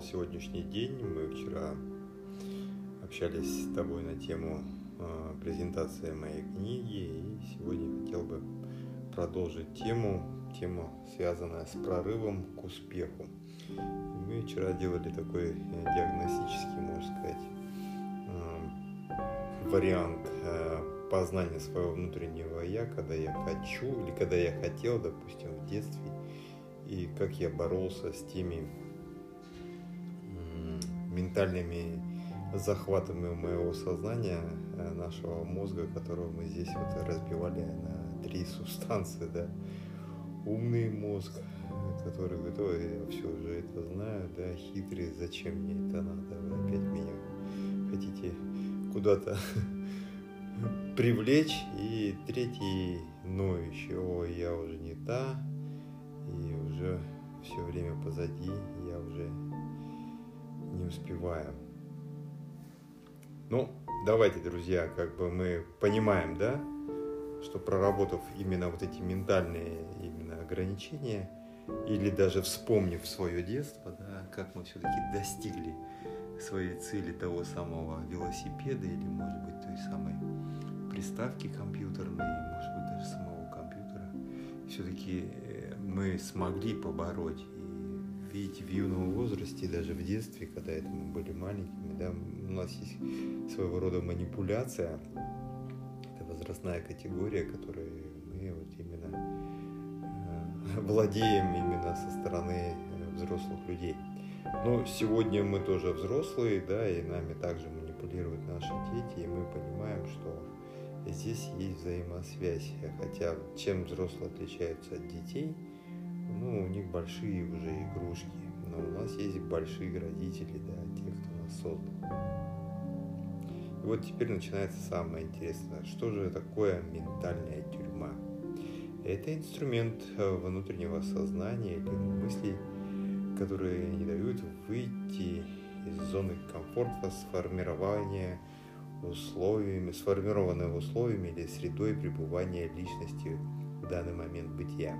настал сегодняшний день. Мы вчера общались с тобой на тему э, презентации моей книги, и сегодня хотел бы продолжить тему, тему, связанная с прорывом к успеху. Мы вчера делали такой диагностический, можно сказать, э, вариант э, познания своего внутреннего я, когда я хочу или когда я хотел, допустим, в детстве и как я боролся с теми ментальными захватами моего сознания, э, нашего мозга, которого мы здесь вот разбивали на три субстанции, да. Умный мозг, который говорит, ой, я все уже это знаю, да, хитрый, зачем мне это надо, вы опять меня хотите куда-то привлечь. И третий ноющий, ой, я уже не та, и уже все время позади, я уже не успеваю. Ну, давайте, друзья, как бы мы понимаем, да, что проработав именно вот эти ментальные именно ограничения, или даже вспомнив свое детство, да, как мы все-таки достигли своей цели того самого велосипеда или, может быть, той самой приставки компьютерной, может быть, даже самого компьютера, все-таки э, мы смогли побороть видите, в юном возрасте, даже в детстве, когда это мы были маленькими, да, у нас есть своего рода манипуляция, это возрастная категория, которой мы вот именно э, владеем именно со стороны э, взрослых людей. Но сегодня мы тоже взрослые, да, и нами также манипулируют наши дети, и мы понимаем, что здесь есть взаимосвязь. Хотя чем взрослые отличаются от детей – ну, у них большие уже игрушки, но у нас есть большие родители, да, те, кто нас создал. И вот теперь начинается самое интересное. Что же такое ментальная тюрьма? Это инструмент э, внутреннего сознания или мыслей, которые не дают выйти из зоны комфорта сформирования условиями, сформированного условиями или средой пребывания личности в данный момент бытия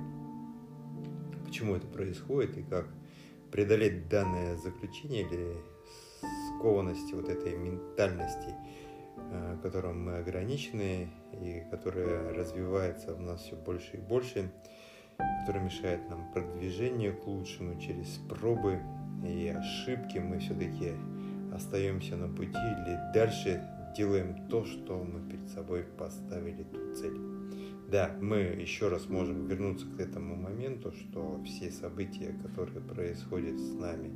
почему это происходит и как преодолеть данное заключение или скованности вот этой ментальности, э, которым мы ограничены и которая развивается в нас все больше и больше, которая мешает нам продвижению к лучшему через пробы и ошибки. Мы все-таки остаемся на пути или дальше делаем то, что мы перед собой поставили ту цель. Да, мы еще раз можем вернуться к этому моменту, что все события, которые происходят с нами,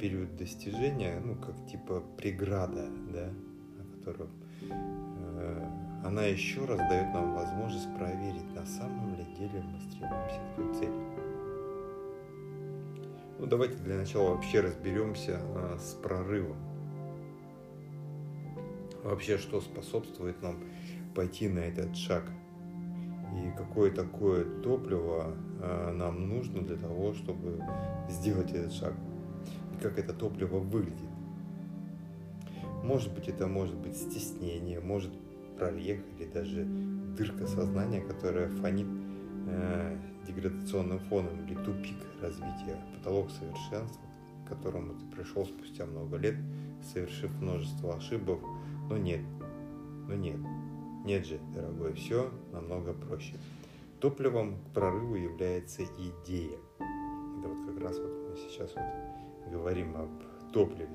период достижения, ну, как типа преграда, да, о котором э, она еще раз дает нам возможность проверить, на самом ли деле мы стремимся к той цели. Ну, давайте для начала вообще разберемся а, с прорывом. Вообще, что способствует нам пойти на этот шаг – и какое такое топливо э, нам нужно для того, чтобы сделать этот шаг, и как это топливо выглядит. Может быть, это может быть стеснение, может прорех или даже дырка сознания, которая фонит э, деградационным фоном или тупик развития, потолок совершенства, к которому ты пришел спустя много лет, совершив множество ошибок, но нет, но нет, нет же, дорогой, все намного проще. Топливом к прорыву является идея. Это вот как раз вот мы сейчас вот говорим об топливе,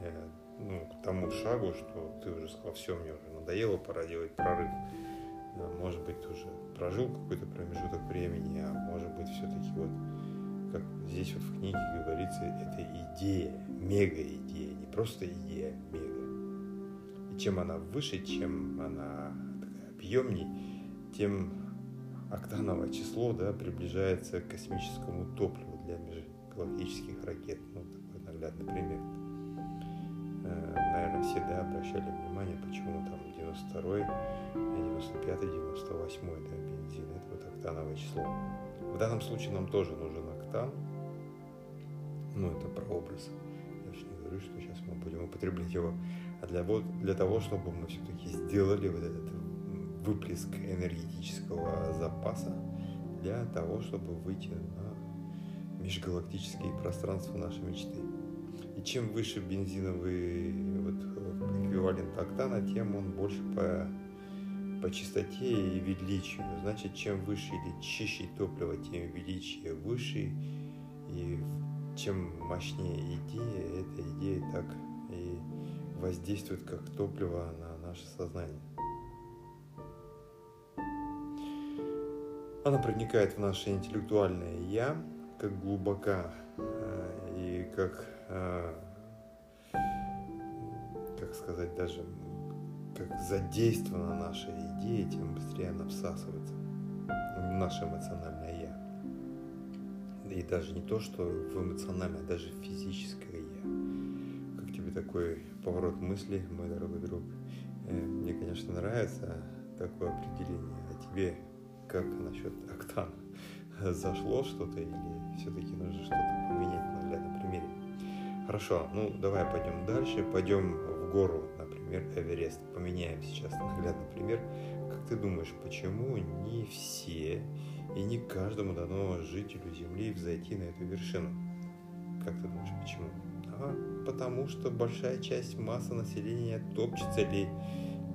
э, ну, к тому шагу, что ты уже сказал, все, мне уже надоело, пора делать прорыв. Может быть, ты уже прожил какой-то промежуток времени, а может быть, все-таки вот, как здесь вот в книге говорится, это идея, мега-идея, не просто идея, а мега. И чем она выше, чем она объемней, тем октановое число да, приближается к космическому топливу для межгалактических ракет. Ну, такой наглядный пример. Э, наверное, все да, обращали внимание, почему там 92 95 98 да, бензин. Это вот октановое число. В данном случае нам тоже нужен октан. Ну, это прообраз. Я же не говорю, что сейчас мы будем употреблять его. А для, вот, для того, чтобы мы все-таки сделали вот этот выплеск энергетического запаса для того, чтобы выйти на межгалактические пространства нашей мечты. И чем выше бензиновый вот, эквивалент октана, тем он больше по, по чистоте и величию. Значит, чем выше или чище топливо, тем величие выше. И чем мощнее идея, эта идея так и воздействует как топливо на наше сознание. Она проникает в наше интеллектуальное «я», как глубока э, и как, э, как сказать, даже как задействована наша идея, тем быстрее она всасывается в наше эмоциональное «я». И даже не то, что в эмоциональное, а даже в физическое «я». Как тебе такой поворот мысли, мой дорогой друг? Э, мне, конечно, нравится такое определение, а тебе как насчет октана? Зашло что-то или все-таки нужно что-то поменять на наглядном примере? Хорошо, ну давай пойдем дальше, пойдем в гору, например, Эверест. Поменяем сейчас наглядный пример. Как ты думаешь, почему не все и не каждому дано жителю Земли взойти на эту вершину? Как ты думаешь, почему? А потому что большая часть массы населения топчется или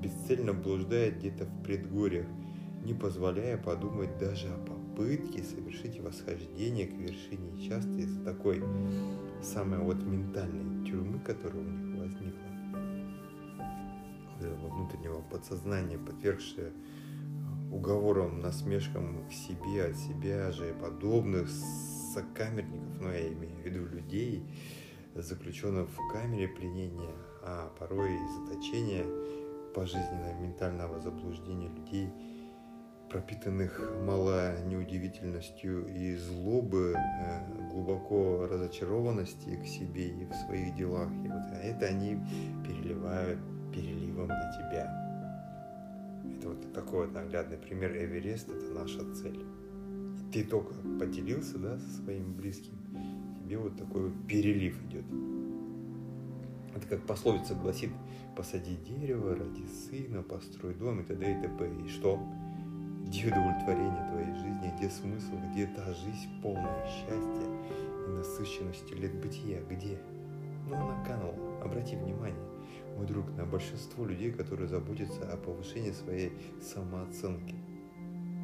бесцельно блуждает где-то в предгорьях – не позволяя подумать даже о попытке совершить восхождение к вершине, часто из-за такой самой вот ментальной тюрьмы, которая у них возникла, во внутреннего подсознания, подвергшая уговорам, насмешкам к себе, от себя же, подобных сокамерников, но я имею в виду людей, заключенных в камере пленения, а порой и заточения пожизненного ментального заблуждения людей – пропитанных мало неудивительностью и злобы, э, глубоко разочарованности к себе и в своих делах. И вот это они переливают переливом на тебя. Это вот такой вот наглядный пример Эверест, это наша цель. И ты только поделился да, со своим близким, тебе вот такой перелив идет. Это как пословица гласит, посади дерево ради сына, построй дом и т.д. и т.п. И что? Где удовлетворение твоей жизни, где смысл, где та жизнь полная счастья и насыщенности лет бытия, где? Ну, она канула. Обрати внимание, мой друг, на большинство людей, которые заботятся о повышении своей самооценки.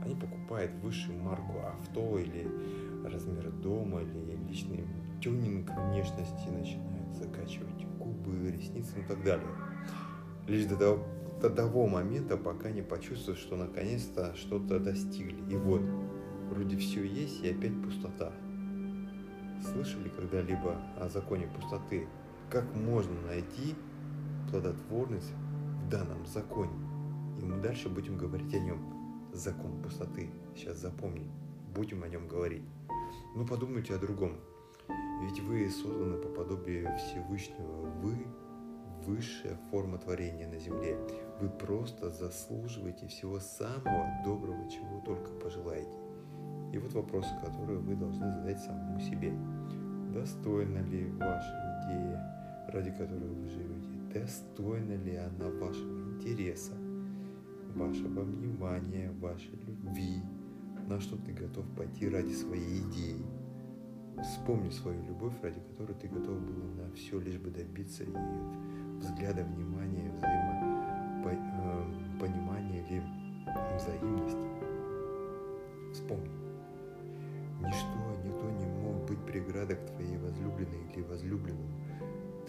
Они покупают высшую марку авто или размер дома, или личный тюнинг внешности, начинают закачивать губы, ресницы и так далее. Лишь до того, до того момента, пока не почувствуют, что наконец-то что-то достигли. И вот, вроде все есть, и опять пустота. Слышали когда-либо о законе пустоты? Как можно найти плодотворность в данном законе? И мы дальше будем говорить о нем. Закон пустоты. Сейчас запомни. Будем о нем говорить. Ну подумайте о другом. Ведь вы созданы по подобию Всевышнего. Вы высшая форма творения на земле. Вы просто заслуживаете всего самого доброго, чего только пожелаете. И вот вопрос, который вы должны задать самому себе. Достойна ли ваша идея, ради которой вы живете? Достойна ли она вашего интереса, вашего внимания, вашей любви? На что ты готов пойти ради своей идеи? Вспомни свою любовь, ради которой ты готов был на все, лишь бы добиться и взгляда, внимания, взаимопонимания э, или взаимности. Вспомни. Ничто, никто не мог быть преградой к твоей возлюбленной или возлюбленному.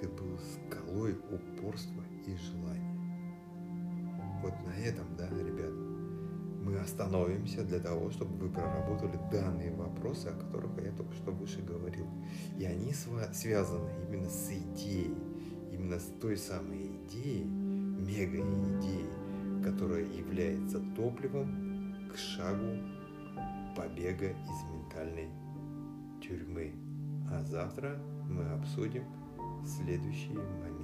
Ты был скалой упорства и желания. Вот на этом, да, ребят, мы остановимся для того, чтобы вы проработали данные вопросы, о которых я только что выше говорил. И они связаны именно с идеей, именно с той самой идеей, мега-идеей, которая является топливом к шагу побега из ментальной тюрьмы. А завтра мы обсудим следующие моменты